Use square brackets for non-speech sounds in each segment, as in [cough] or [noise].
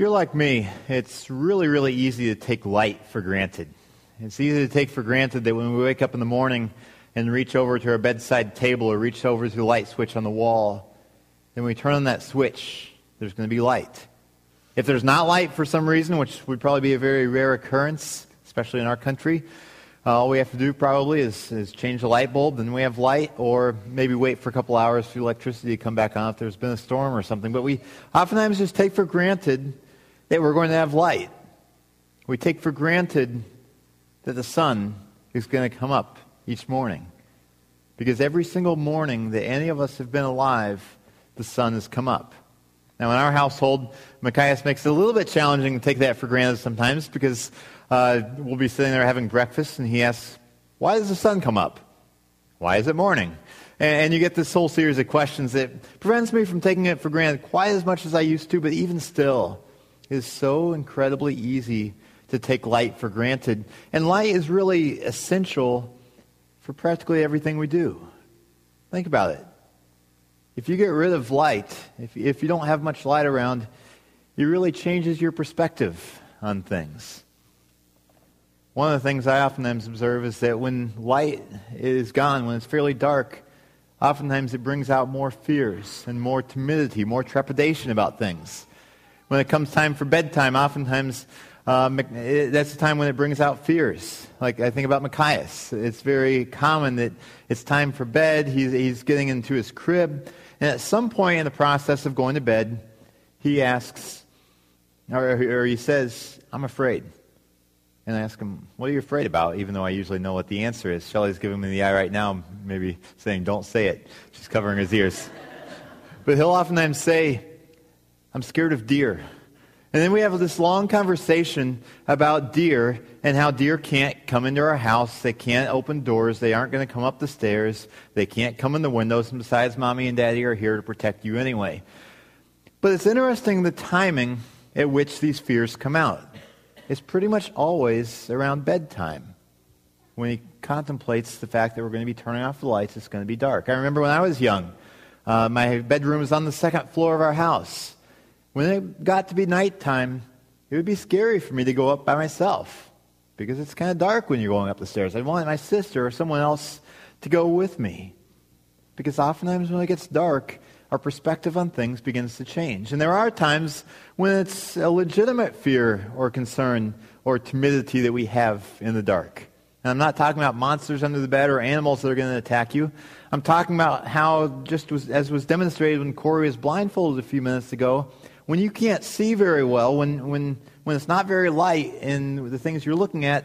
If you're like me, it's really, really easy to take light for granted. It's easy to take for granted that when we wake up in the morning and reach over to our bedside table or reach over to the light switch on the wall, then we turn on that switch, there's going to be light. If there's not light for some reason, which would probably be a very rare occurrence, especially in our country, uh, all we have to do probably is, is change the light bulb, then we have light, or maybe wait for a couple hours for electricity to come back on if there's been a storm or something. But we oftentimes just take for granted that we're going to have light. We take for granted that the sun is going to come up each morning. Because every single morning that any of us have been alive, the sun has come up. Now, in our household, Machias makes it a little bit challenging to take that for granted sometimes because uh, we'll be sitting there having breakfast and he asks, Why does the sun come up? Why is it morning? And, and you get this whole series of questions that prevents me from taking it for granted quite as much as I used to, but even still, is so incredibly easy to take light for granted. And light is really essential for practically everything we do. Think about it. If you get rid of light, if, if you don't have much light around, it really changes your perspective on things. One of the things I oftentimes observe is that when light is gone, when it's fairly dark, oftentimes it brings out more fears and more timidity, more trepidation about things when it comes time for bedtime, oftentimes uh, it, that's the time when it brings out fears. Like I think about Machias. It's very common that it's time for bed. He's, he's getting into his crib. And at some point in the process of going to bed, he asks, or, or he says, I'm afraid. And I ask him, What are you afraid about? Even though I usually know what the answer is. Shelly's giving me the eye right now, maybe saying, Don't say it. She's covering his ears. [laughs] but he'll oftentimes say, I'm scared of deer. And then we have this long conversation about deer and how deer can't come into our house. They can't open doors. They aren't going to come up the stairs. They can't come in the windows. And besides, mommy and daddy are here to protect you anyway. But it's interesting the timing at which these fears come out. It's pretty much always around bedtime when he contemplates the fact that we're going to be turning off the lights. It's going to be dark. I remember when I was young, uh, my bedroom was on the second floor of our house. When it got to be nighttime, it would be scary for me to go up by myself because it's kind of dark when you're going up the stairs. I want my sister or someone else to go with me because oftentimes when it gets dark, our perspective on things begins to change. And there are times when it's a legitimate fear or concern or timidity that we have in the dark. And I'm not talking about monsters under the bed or animals that are going to attack you. I'm talking about how, just was, as was demonstrated when Corey was blindfolded a few minutes ago, when you can't see very well, when, when, when it's not very light in the things you're looking at,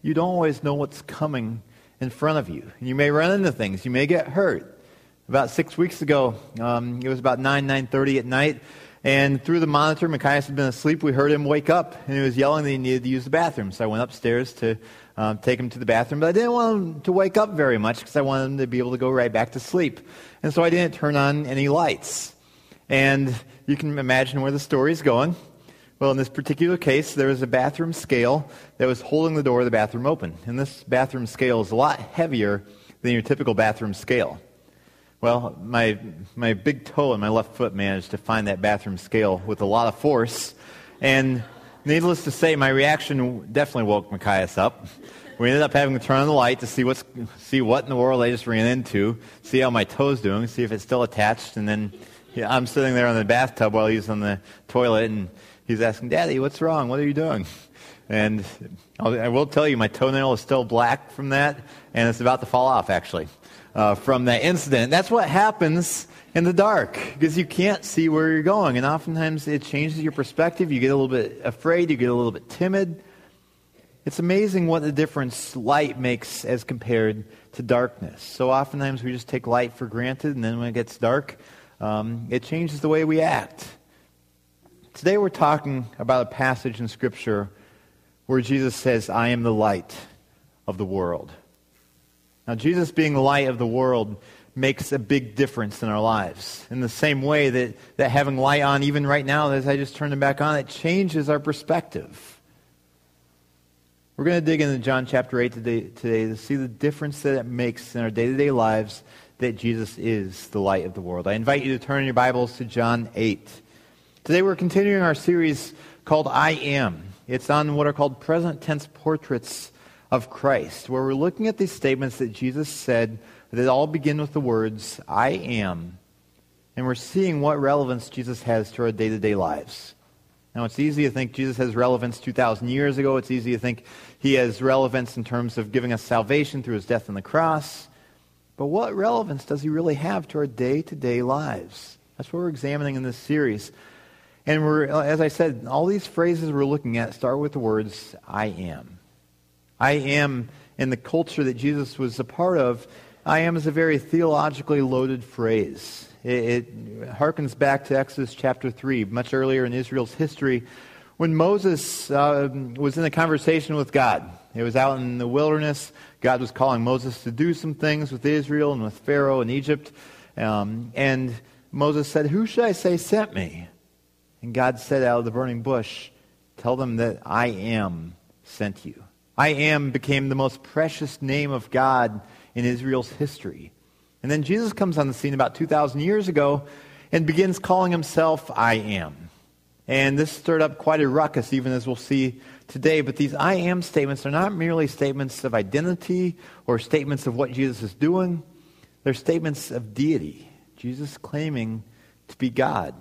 you don't always know what's coming in front of you. You may run into things. You may get hurt. About six weeks ago, um, it was about 9, 9.30 at night, and through the monitor, Machias had been asleep. We heard him wake up, and he was yelling that he needed to use the bathroom. So I went upstairs to um, take him to the bathroom, but I didn't want him to wake up very much because I wanted him to be able to go right back to sleep. And so I didn't turn on any lights. And you can imagine where the story is going. Well, in this particular case, there was a bathroom scale that was holding the door of the bathroom open. And this bathroom scale is a lot heavier than your typical bathroom scale. Well, my, my big toe and my left foot managed to find that bathroom scale with a lot of force. And needless to say, my reaction definitely woke Machias up. We ended up having to turn on the light to see, what's, see what in the world I just ran into, see how my toe's doing, see if it's still attached, and then yeah, I'm sitting there in the bathtub while he's on the toilet, and he's asking, Daddy, what's wrong? What are you doing? And I'll, I will tell you, my toenail is still black from that, and it's about to fall off, actually, uh, from that incident. That's what happens in the dark, because you can't see where you're going. And oftentimes it changes your perspective. You get a little bit afraid, you get a little bit timid. It's amazing what the difference light makes as compared to darkness. So oftentimes we just take light for granted, and then when it gets dark, um, it changes the way we act. Today we're talking about a passage in Scripture where Jesus says, I am the light of the world. Now, Jesus being the light of the world makes a big difference in our lives. In the same way that, that having light on, even right now, as I just turned it back on, it changes our perspective. We're going to dig into John chapter 8 today, today to see the difference that it makes in our day to day lives that Jesus is the light of the world. I invite you to turn your Bibles to John 8. Today we're continuing our series called I Am. It's on what are called present tense portraits of Christ, where we're looking at these statements that Jesus said that all begin with the words, I am. And we're seeing what relevance Jesus has to our day to day lives. Now, it's easy to think Jesus has relevance 2,000 years ago. It's easy to think he has relevance in terms of giving us salvation through his death on the cross. But what relevance does he really have to our day to day lives? That's what we're examining in this series. And we're, as I said, all these phrases we're looking at start with the words, I am. I am in the culture that Jesus was a part of. I am is a very theologically loaded phrase. It, it harkens back to Exodus chapter 3, much earlier in Israel's history, when Moses uh, was in a conversation with God. It was out in the wilderness. God was calling Moses to do some things with Israel and with Pharaoh in Egypt. Um, and Moses said, Who should I say sent me? And God said out of the burning bush, Tell them that I am sent you. I am became the most precious name of God in Israel's history. And then Jesus comes on the scene about 2,000 years ago and begins calling himself I am. And this stirred up quite a ruckus, even as we'll see today. But these I am statements are not merely statements of identity or statements of what Jesus is doing, they're statements of deity. Jesus claiming to be God.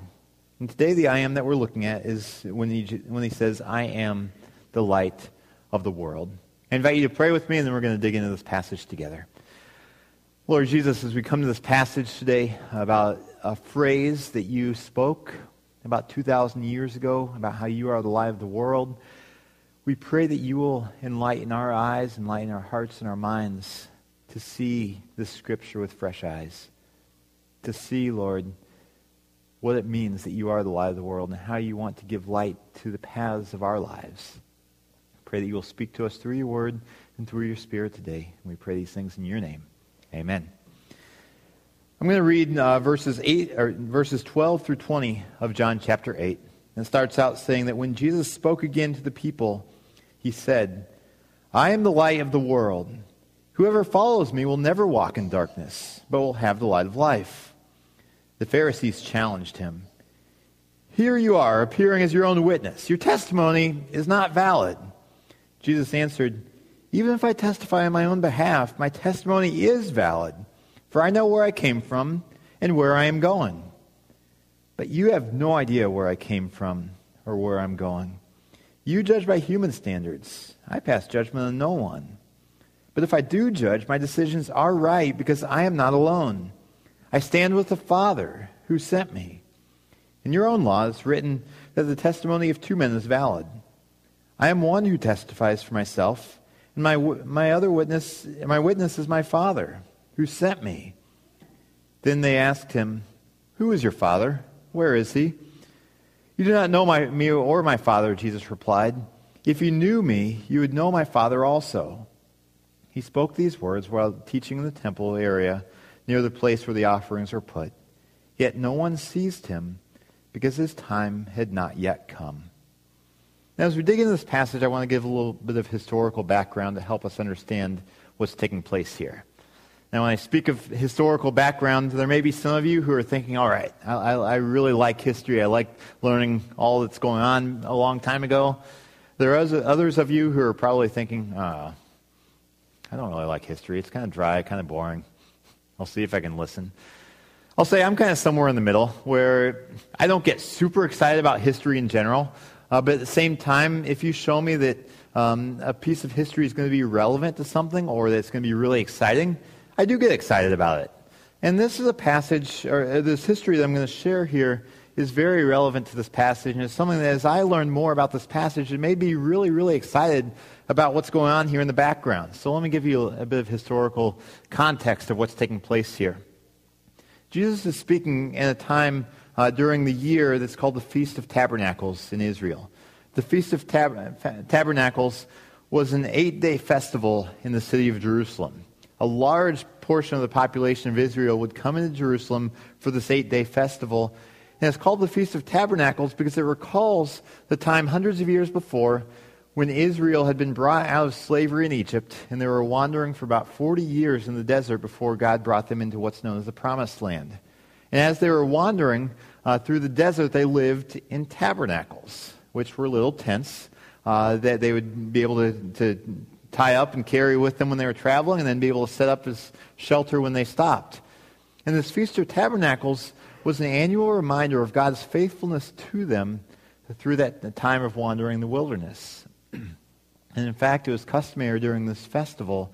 And today, the I am that we're looking at is when he, when he says, I am the light of the world. I invite you to pray with me, and then we're going to dig into this passage together. Lord Jesus, as we come to this passage today about a phrase that you spoke about 2,000 years ago, about how you are the light of the world, we pray that you will enlighten our eyes, enlighten our hearts and our minds to see this scripture with fresh eyes. To see, Lord, what it means that you are the light of the world and how you want to give light to the paths of our lives. Pray that you will speak to us through your word and through your spirit today. And we pray these things in your name. Amen. I'm going to read uh, verses 8 or verses 12 through 20 of John chapter 8. And it starts out saying that when Jesus spoke again to the people, he said, I am the light of the world. Whoever follows me will never walk in darkness, but will have the light of life. The Pharisees challenged him. Here you are, appearing as your own witness. Your testimony is not valid. Jesus answered, Even if I testify on my own behalf, my testimony is valid, for I know where I came from and where I am going. But you have no idea where I came from or where I'm going. You judge by human standards. I pass judgment on no one. But if I do judge, my decisions are right because I am not alone. I stand with the Father who sent me. In your own law, it's written that the testimony of two men is valid. I am one who testifies for myself, and my, my other witness, my witness is my Father who sent me. Then they asked him, Who is your Father? Where is he? You do not know my, me or my Father, Jesus replied. If you knew me, you would know my Father also. He spoke these words while teaching in the temple area near the place where the offerings were put. Yet no one seized him because his time had not yet come. Now, as we dig into this passage, I want to give a little bit of historical background to help us understand what's taking place here. Now, when I speak of historical background, there may be some of you who are thinking, all right, I, I, I really like history. I like learning all that's going on a long time ago. There are others of you who are probably thinking, oh, I don't really like history. It's kind of dry, kind of boring. I'll see if I can listen. I'll say I'm kind of somewhere in the middle where I don't get super excited about history in general, uh, but at the same time, if you show me that um, a piece of history is going to be relevant to something or that it's going to be really exciting, I do get excited about it. And this is a passage, or uh, this history that I'm going to share here is very relevant to this passage, and it's something that as I learn more about this passage, it made me really, really excited about what's going on here in the background. So let me give you a, a bit of historical context of what's taking place here. Jesus is speaking at a time uh, during the year that's called the Feast of Tabernacles in Israel. The Feast of Tab- Tabernacles was an eight day festival in the city of Jerusalem. A large portion of the population of Israel would come into Jerusalem for this eight day festival and it's called the Feast of Tabernacles because it recalls the time hundreds of years before when Israel had been brought out of slavery in Egypt and they were wandering for about 40 years in the desert before God brought them into what's known as the Promised Land. And as they were wandering, uh, through the desert, they lived in tabernacles, which were little tents uh, that they would be able to, to tie up and carry with them when they were traveling, and then be able to set up as shelter when they stopped. And this Feast of Tabernacles was an annual reminder of God's faithfulness to them through that time of wandering in the wilderness. [clears throat] and in fact, it was customary during this festival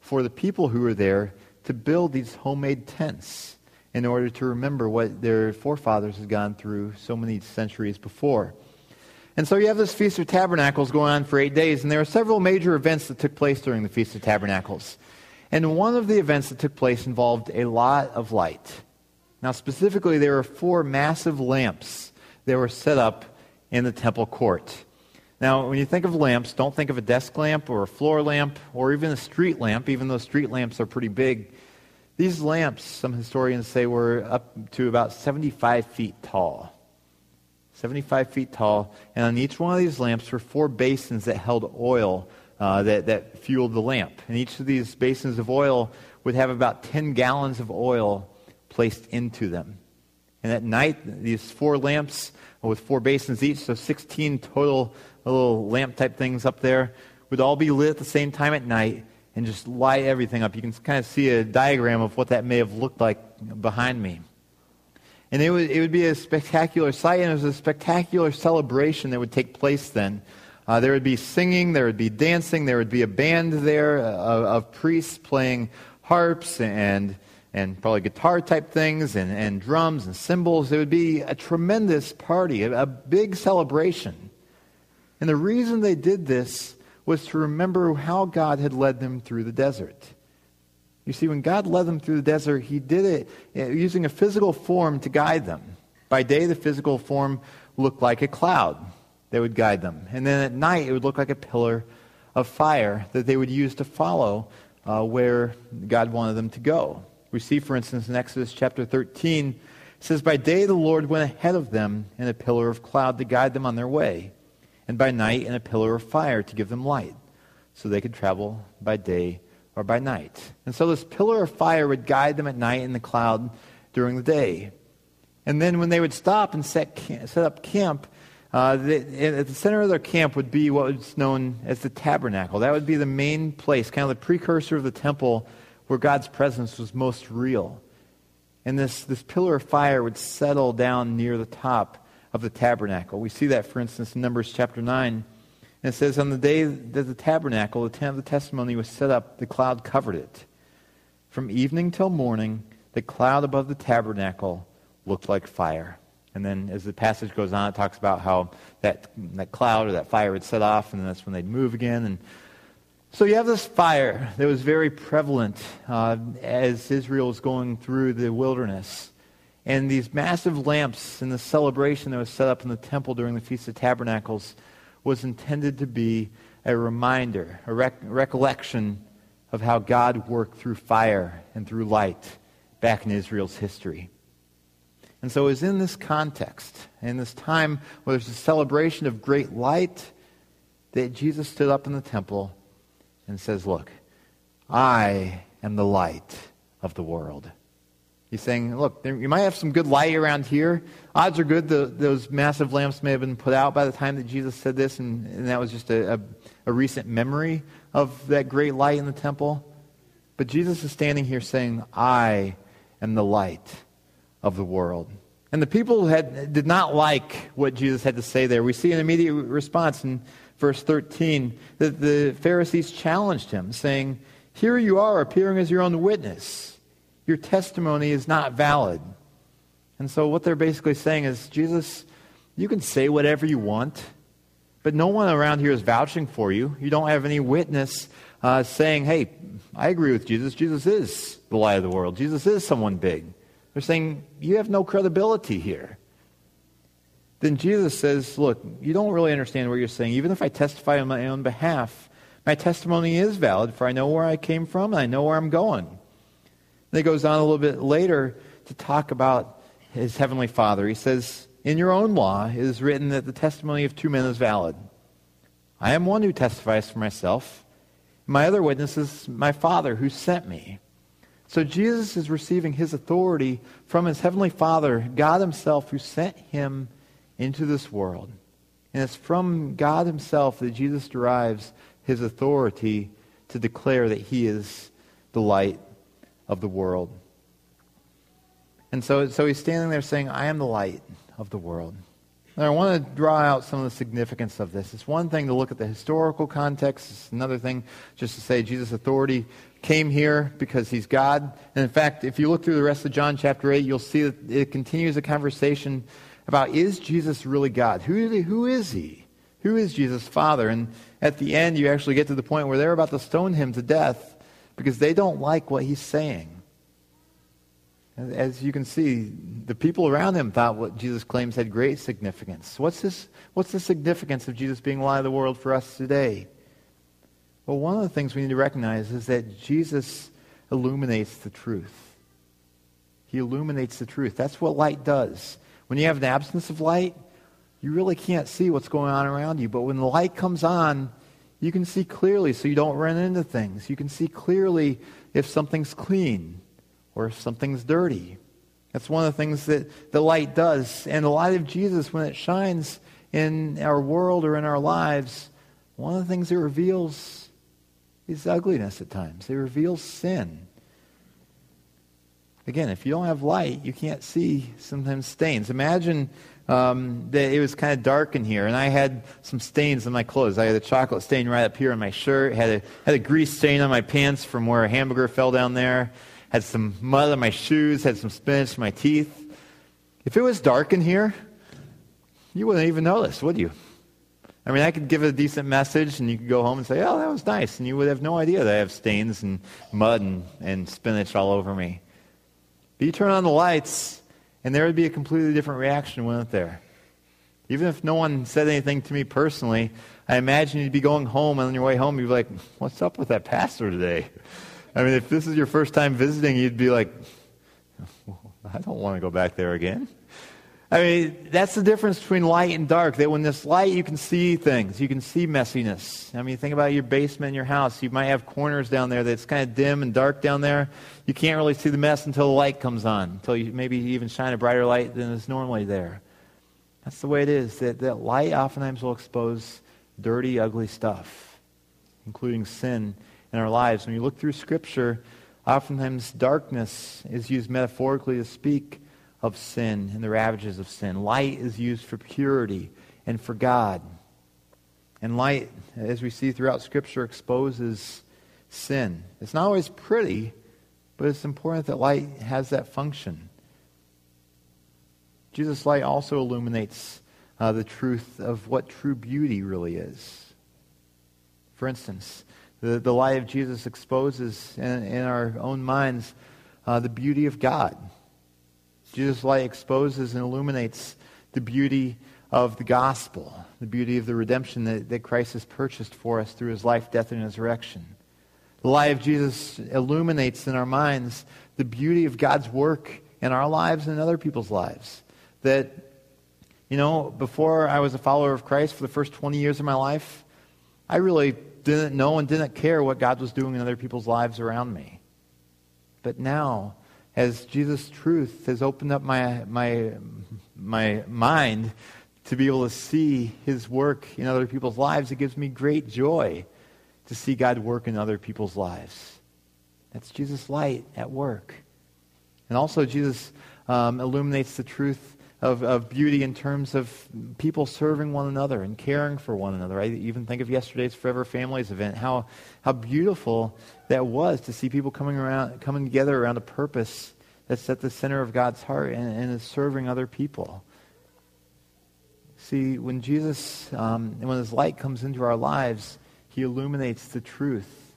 for the people who were there to build these homemade tents in order to remember what their forefathers had gone through so many centuries before. And so you have this Feast of Tabernacles going on for eight days, and there are several major events that took place during the Feast of Tabernacles. And one of the events that took place involved a lot of light. Now, specifically, there were four massive lamps that were set up in the temple court. Now, when you think of lamps, don't think of a desk lamp or a floor lamp or even a street lamp, even though street lamps are pretty big. These lamps, some historians say, were up to about 75 feet tall. 75 feet tall. And on each one of these lamps were four basins that held oil uh, that, that fueled the lamp. And each of these basins of oil would have about 10 gallons of oil placed into them. And at night, these four lamps with four basins each, so 16 total little lamp type things up there, would all be lit at the same time at night and just light everything up. You can kind of see a diagram of what that may have looked like behind me. And it would, it would be a spectacular sight, and it was a spectacular celebration that would take place then. Uh, there would be singing, there would be dancing, there would be a band there uh, of, of priests playing harps and, and probably guitar type things and, and drums and cymbals. It would be a tremendous party, a, a big celebration. And the reason they did this was to remember how God had led them through the desert. You see, when God led them through the desert, he did it eh, using a physical form to guide them. By day, the physical form looked like a cloud that would guide them. And then at night, it would look like a pillar of fire that they would use to follow uh, where God wanted them to go. We see, for instance, in Exodus chapter 13, it says, By day the Lord went ahead of them in a pillar of cloud to guide them on their way, and by night in a pillar of fire to give them light, so they could travel by day or by night. And so this pillar of fire would guide them at night in the cloud during the day. And then when they would stop and set, set up camp, uh, at the center of their camp would be what was known as the tabernacle. That would be the main place, kind of the precursor of the temple where God's presence was most real. And this, this pillar of fire would settle down near the top of the tabernacle. We see that, for instance, in Numbers chapter 9. And it says, On the day that the tabernacle, the tent of the testimony, was set up, the cloud covered it. From evening till morning, the cloud above the tabernacle looked like fire. And then as the passage goes on, it talks about how that, that cloud or that fire would set off, and that's when they'd move again. And so you have this fire that was very prevalent uh, as Israel was going through the wilderness. And these massive lamps in the celebration that was set up in the temple during the Feast of Tabernacles was intended to be a reminder, a rec- recollection of how God worked through fire and through light back in Israel's history. And so it was in this context, in this time where there's a celebration of great light, that Jesus stood up in the temple and says, Look, I am the light of the world. He's saying, look, you might have some good light around here. Odds are good the, those massive lamps may have been put out by the time that Jesus said this, and, and that was just a, a, a recent memory of that great light in the temple. But Jesus is standing here saying, I am the light of the world. And the people had, did not like what Jesus had to say there. We see an immediate response in verse 13 that the Pharisees challenged him, saying, Here you are appearing as your own witness your testimony is not valid. And so what they're basically saying is, Jesus, you can say whatever you want, but no one around here is vouching for you. You don't have any witness uh, saying, hey, I agree with Jesus. Jesus is the light of the world. Jesus is someone big. They're saying, you have no credibility here. Then Jesus says, look, you don't really understand what you're saying. Even if I testify on my own behalf, my testimony is valid, for I know where I came from and I know where I'm going. And he goes on a little bit later to talk about his heavenly Father. He says, In your own law it is written that the testimony of two men is valid. I am one who testifies for myself. My other witness is my Father who sent me. So Jesus is receiving his authority from his heavenly Father, God himself, who sent him into this world. And it's from God himself that Jesus derives his authority to declare that he is the light of the world. And so, so he's standing there saying, I am the light of the world. And I want to draw out some of the significance of this. It's one thing to look at the historical context. It's another thing just to say Jesus' authority came here because he's God. And in fact, if you look through the rest of John chapter 8, you'll see that it continues a conversation about is Jesus really God? Who is he? Who is, he? Who is Jesus' Father? And at the end, you actually get to the point where they're about to stone him to death because they don't like what he's saying. As you can see, the people around him thought what Jesus claims had great significance. What's, this, what's the significance of Jesus being light of the world for us today? Well, one of the things we need to recognize is that Jesus illuminates the truth. He illuminates the truth. That's what light does. When you have an absence of light, you really can't see what's going on around you. But when the light comes on, you can see clearly so you don't run into things. You can see clearly if something's clean or if something's dirty. That's one of the things that the light does. And the light of Jesus, when it shines in our world or in our lives, one of the things it reveals is ugliness at times. It reveals sin. Again, if you don't have light, you can't see sometimes stains. Imagine um, that it was kind of dark in here, and I had some stains on my clothes. I had a chocolate stain right up here on my shirt, had a, had a grease stain on my pants from where a hamburger fell down there, had some mud on my shoes, had some spinach in my teeth. If it was dark in here, you wouldn't even notice, would you? I mean, I could give a decent message, and you could go home and say, oh, that was nice, and you would have no idea that I have stains and mud and, and spinach all over me. But you turn on the lights, and there would be a completely different reaction, wouldn't there? Even if no one said anything to me personally, I imagine you'd be going home, and on your way home, you'd be like, what's up with that pastor today? I mean, if this is your first time visiting, you'd be like, I don't want to go back there again. I mean, that's the difference between light and dark. That when this light, you can see things. You can see messiness. I mean, think about your basement in your house. You might have corners down there that's kind of dim and dark down there. You can't really see the mess until the light comes on, until you maybe even shine a brighter light than is normally there. That's the way it is. That, that light oftentimes will expose dirty, ugly stuff, including sin in our lives. When you look through Scripture, oftentimes darkness is used metaphorically to speak of sin and the ravages of sin. Light is used for purity and for God. And light, as we see throughout Scripture, exposes sin. It's not always pretty, but it's important that light has that function. Jesus' light also illuminates uh, the truth of what true beauty really is. For instance, the, the light of Jesus exposes in, in our own minds uh, the beauty of God. Jesus' light exposes and illuminates the beauty of the gospel, the beauty of the redemption that, that Christ has purchased for us through his life, death, and resurrection. The light of Jesus illuminates in our minds the beauty of God's work in our lives and in other people's lives. That, you know, before I was a follower of Christ for the first 20 years of my life, I really didn't know and didn't care what God was doing in other people's lives around me. But now, as Jesus' truth has opened up my, my, my mind to be able to see his work in other people's lives, it gives me great joy to see God work in other people's lives. That's Jesus' light at work. And also, Jesus um, illuminates the truth of, of beauty in terms of people serving one another and caring for one another. I even think of yesterday's Forever Families event, how, how beautiful that was to see people coming around, coming together around a purpose that's at the center of God's heart and, and is serving other people. See, when Jesus, um, when His light comes into our lives, He illuminates the truth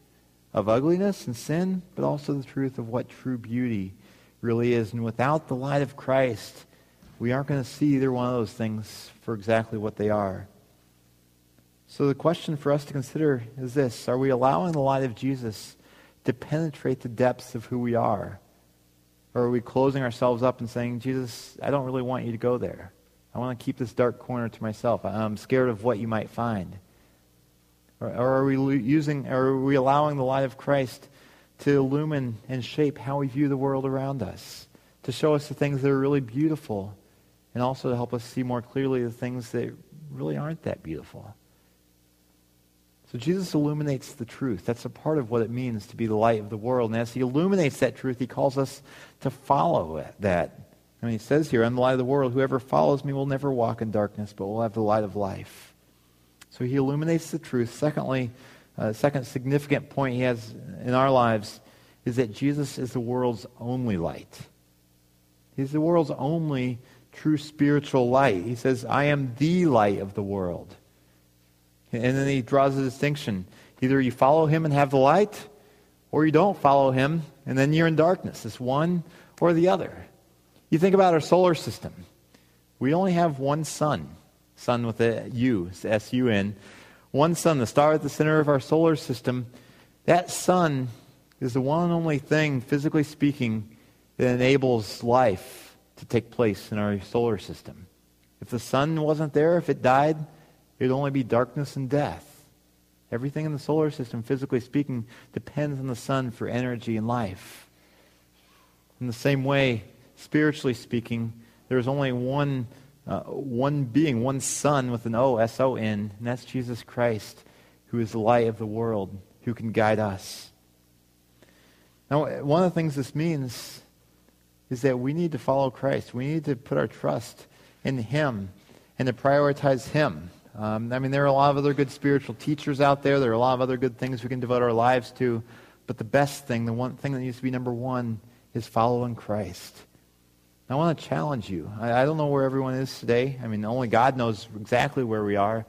of ugliness and sin, but also the truth of what true beauty really is. And without the light of Christ, we aren't going to see either one of those things for exactly what they are. So the question for us to consider is this Are we allowing the light of Jesus to penetrate the depths of who we are? Or are we closing ourselves up and saying, Jesus, I don't really want you to go there. I want to keep this dark corner to myself. I'm scared of what you might find. Or, are we using, are we allowing the light of Christ to illumine and shape how we view the world around us, to show us the things that are really beautiful, and also to help us see more clearly the things that really aren't that beautiful. So Jesus illuminates the truth. That's a part of what it means to be the light of the world. And as he illuminates that truth, he calls us to follow it, that. I mean, he says here, I'm the light of the world. Whoever follows me will never walk in darkness, but will have the light of life. So he illuminates the truth. Secondly, uh, second significant point he has in our lives is that Jesus is the world's only light. He's the world's only true spiritual light. He says, I am the light of the world. And then he draws a distinction. Either you follow him and have the light, or you don't follow him, and then you're in darkness. It's one or the other. You think about our solar system. We only have one sun, sun with a U, S-U-N. One sun, the star at the center of our solar system. That sun is the one and only thing, physically speaking, that enables life to take place in our solar system. If the sun wasn't there, if it died, it would only be darkness and death. Everything in the solar system, physically speaking, depends on the sun for energy and life. In the same way, spiritually speaking, there is only one, uh, one being, one Son with an O, S O N, and that's Jesus Christ, who is the light of the world, who can guide us. Now, one of the things this means is that we need to follow Christ. We need to put our trust in Him and to prioritize Him. Um, I mean, there are a lot of other good spiritual teachers out there. There are a lot of other good things we can devote our lives to. But the best thing, the one thing that needs to be number one, is following Christ. I want to challenge you. I, I don't know where everyone is today. I mean, only God knows exactly where we are.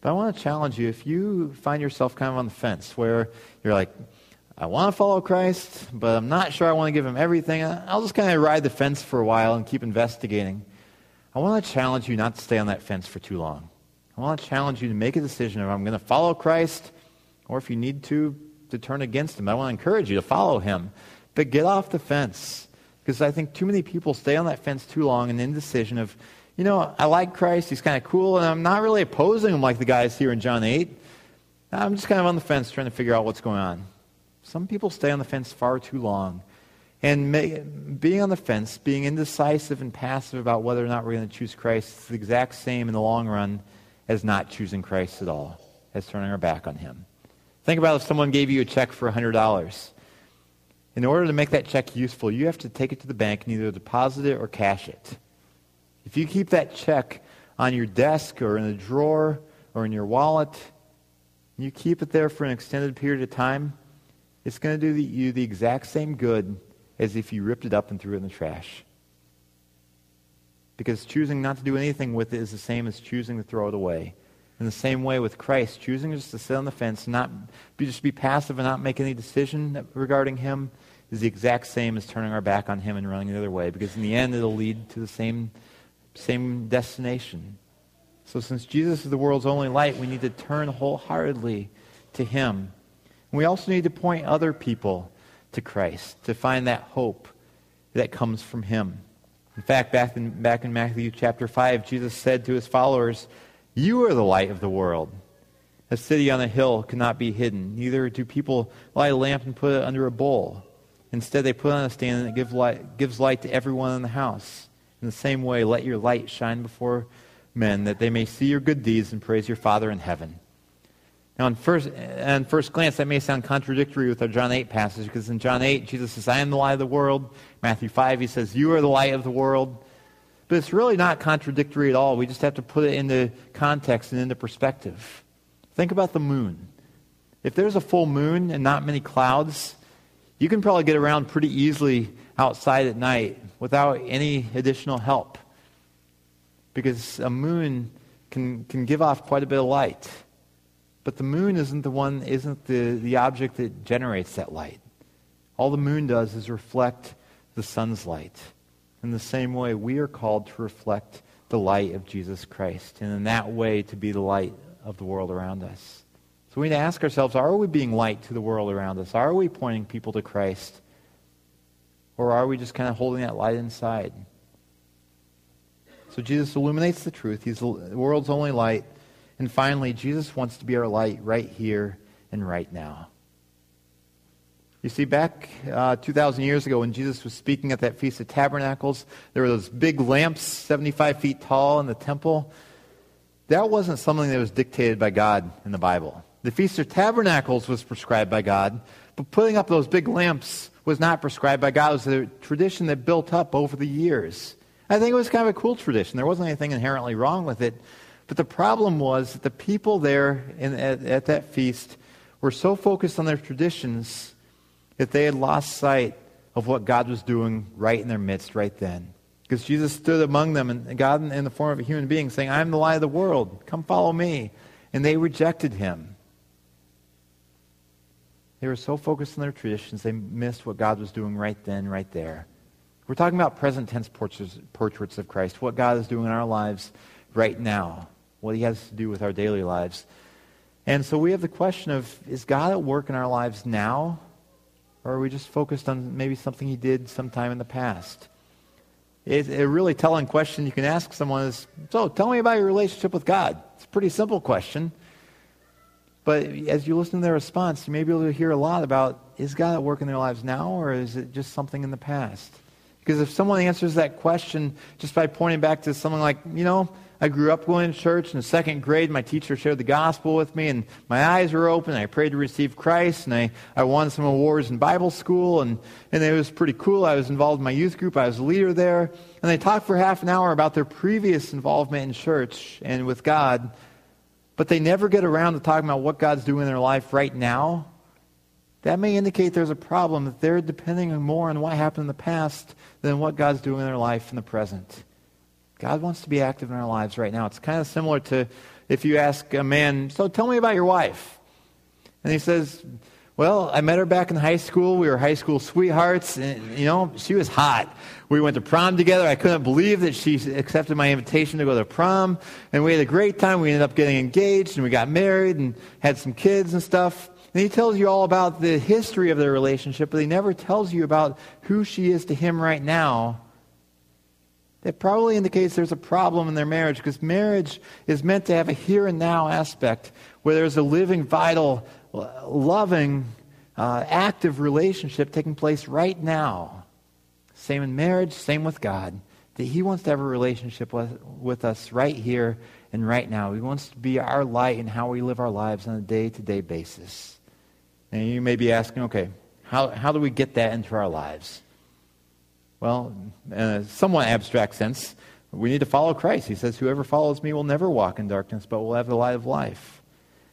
But I want to challenge you. If you find yourself kind of on the fence where you're like, I want to follow Christ, but I'm not sure I want to give him everything, I'll just kind of ride the fence for a while and keep investigating. I want to challenge you not to stay on that fence for too long. I want to challenge you to make a decision if I'm going to follow Christ or if you need to, to turn against him. I want to encourage you to follow him. But get off the fence. Because I think too many people stay on that fence too long in indecision of, you know, I like Christ, he's kind of cool, and I'm not really opposing him like the guys here in John 8. I'm just kind of on the fence trying to figure out what's going on. Some people stay on the fence far too long. And may, being on the fence, being indecisive and passive about whether or not we're going to choose Christ is the exact same in the long run as not choosing Christ at all, as turning our back on him. Think about if someone gave you a check for $100. In order to make that check useful, you have to take it to the bank and either deposit it or cash it. If you keep that check on your desk or in a drawer or in your wallet, you keep it there for an extended period of time, it's going to do the, you the exact same good as if you ripped it up and threw it in the trash. Because choosing not to do anything with it is the same as choosing to throw it away. In the same way with Christ, choosing just to sit on the fence, not just be passive and not make any decision regarding Him, is the exact same as turning our back on Him and running the other way. Because in the end, it'll lead to the same, same destination. So since Jesus is the world's only light, we need to turn wholeheartedly to Him. And we also need to point other people to Christ to find that hope that comes from Him. In fact, back in, back in Matthew chapter 5, Jesus said to his followers, You are the light of the world. A city on a hill cannot be hidden. Neither do people light a lamp and put it under a bowl. Instead, they put it on a stand and it gives light, gives light to everyone in the house. In the same way, let your light shine before men, that they may see your good deeds and praise your Father in heaven. Now, on first, on first glance, that may sound contradictory with our John 8 passage, because in John 8, Jesus says, I am the light of the world. Matthew 5, he says, You are the light of the world. But it's really not contradictory at all. We just have to put it into context and into perspective. Think about the moon. If there's a full moon and not many clouds, you can probably get around pretty easily outside at night without any additional help. Because a moon can, can give off quite a bit of light. But the moon isn't the one, isn't the, the object that generates that light. All the moon does is reflect the sun's light. In the same way, we are called to reflect the light of Jesus Christ, and in that way to be the light of the world around us. So we need to ask ourselves are we being light to the world around us? Are we pointing people to Christ? Or are we just kind of holding that light inside? So Jesus illuminates the truth. He's the world's only light. And finally, Jesus wants to be our light right here and right now. You see, back uh, 2,000 years ago when Jesus was speaking at that Feast of Tabernacles, there were those big lamps, 75 feet tall, in the temple. That wasn't something that was dictated by God in the Bible. The Feast of Tabernacles was prescribed by God, but putting up those big lamps was not prescribed by God. It was a tradition that built up over the years. I think it was kind of a cool tradition. There wasn't anything inherently wrong with it. But the problem was that the people there in, at, at that feast were so focused on their traditions that they had lost sight of what God was doing right in their midst right then. Because Jesus stood among them, and God in the form of a human being, saying, I am the light of the world. Come follow me. And they rejected him. They were so focused on their traditions, they missed what God was doing right then, right there. We're talking about present tense portraits, portraits of Christ, what God is doing in our lives right now, what he has to do with our daily lives. And so we have the question of is God at work in our lives now? Or are we just focused on maybe something he did sometime in the past? It's a really telling question you can ask someone is, so tell me about your relationship with God. It's a pretty simple question. But as you listen to their response, you may be able to hear a lot about, is God at work in their lives now, or is it just something in the past? Because if someone answers that question just by pointing back to something like, you know, I grew up going to church. In the second grade, my teacher shared the gospel with me, and my eyes were open. I prayed to receive Christ, and I, I won some awards in Bible school, and, and it was pretty cool. I was involved in my youth group. I was a leader there. And they talked for half an hour about their previous involvement in church and with God, but they never get around to talking about what God's doing in their life right now. That may indicate there's a problem, that they're depending more on what happened in the past than what God's doing in their life in the present. God wants to be active in our lives right now. It's kind of similar to if you ask a man, So tell me about your wife. And he says, Well, I met her back in high school. We were high school sweethearts. And, you know, she was hot. We went to prom together. I couldn't believe that she accepted my invitation to go to prom. And we had a great time. We ended up getting engaged and we got married and had some kids and stuff. And he tells you all about the history of their relationship, but he never tells you about who she is to him right now that probably indicates there's a problem in their marriage because marriage is meant to have a here and now aspect where there's a living, vital, loving, uh, active relationship taking place right now. Same in marriage, same with God. That He wants to have a relationship with, with us right here and right now. He wants to be our light in how we live our lives on a day to day basis. And you may be asking, okay, how, how do we get that into our lives? Well, in a somewhat abstract sense, we need to follow Christ. He says, Whoever follows me will never walk in darkness, but will have the light of life.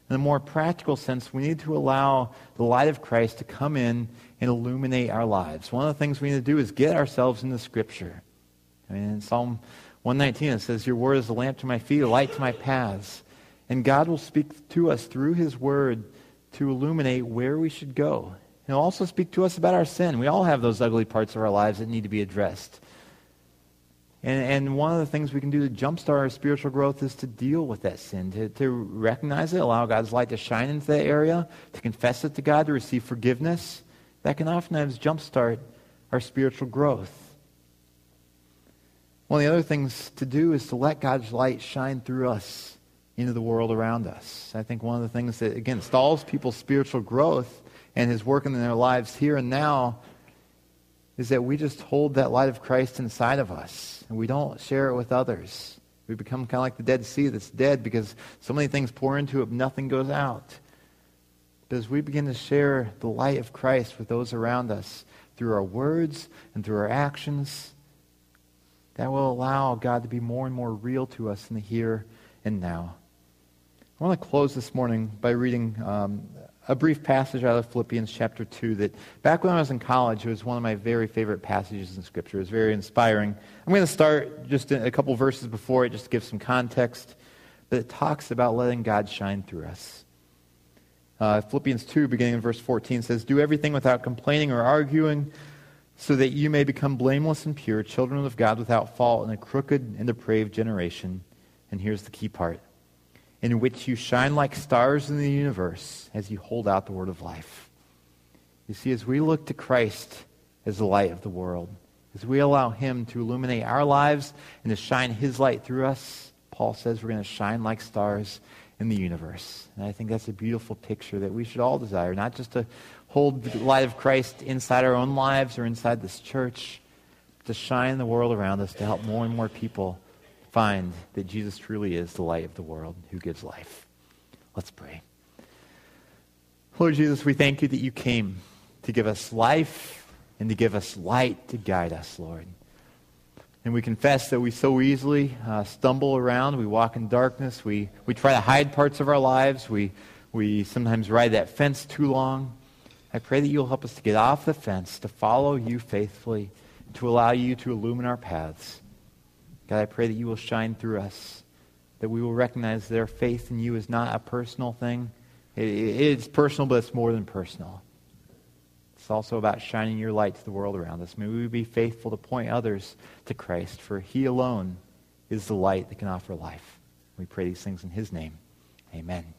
In a more practical sense, we need to allow the light of Christ to come in and illuminate our lives. One of the things we need to do is get ourselves into Scripture. I mean, in Psalm 119, it says, Your word is a lamp to my feet, a light to my paths. And God will speak to us through His word to illuminate where we should go He'll also speak to us about our sin. We all have those ugly parts of our lives that need to be addressed. And, and one of the things we can do to jumpstart our spiritual growth is to deal with that sin, to, to recognize it, allow God's light to shine into that area, to confess it to God, to receive forgiveness. That can oftentimes jumpstart our spiritual growth. One of the other things to do is to let God's light shine through us into the world around us. I think one of the things that, again, stalls people's spiritual growth and his work in their lives here and now is that we just hold that light of Christ inside of us and we don't share it with others. We become kind of like the Dead Sea that's dead because so many things pour into it, nothing goes out. But as we begin to share the light of Christ with those around us through our words and through our actions, that will allow God to be more and more real to us in the here and now. I want to close this morning by reading um, a brief passage out of Philippians chapter 2 that back when I was in college, it was one of my very favorite passages in Scripture. It was very inspiring. I'm going to start just a couple verses before it just to give some context. But it talks about letting God shine through us. Uh, Philippians 2, beginning in verse 14, says, Do everything without complaining or arguing, so that you may become blameless and pure, children of God without fault in a crooked and depraved generation. And here's the key part in which you shine like stars in the universe as you hold out the word of life. You see, as we look to Christ as the light of the world, as we allow him to illuminate our lives and to shine his light through us, Paul says we're going to shine like stars in the universe. And I think that's a beautiful picture that we should all desire, not just to hold the light of Christ inside our own lives or inside this church, but to shine the world around us to help more and more people find that Jesus truly is the light of the world who gives life. Let's pray. Lord Jesus, we thank you that you came to give us life and to give us light to guide us, Lord. And we confess that we so easily uh, stumble around. We walk in darkness. We, we try to hide parts of our lives. We, we sometimes ride that fence too long. I pray that you'll help us to get off the fence, to follow you faithfully, to allow you to illumine our paths. God, I pray that you will shine through us, that we will recognize our faith in you is not a personal thing. It, it's personal, but it's more than personal. It's also about shining your light to the world around us. May we be faithful to point others to Christ, for he alone is the light that can offer life. We pray these things in his name. Amen.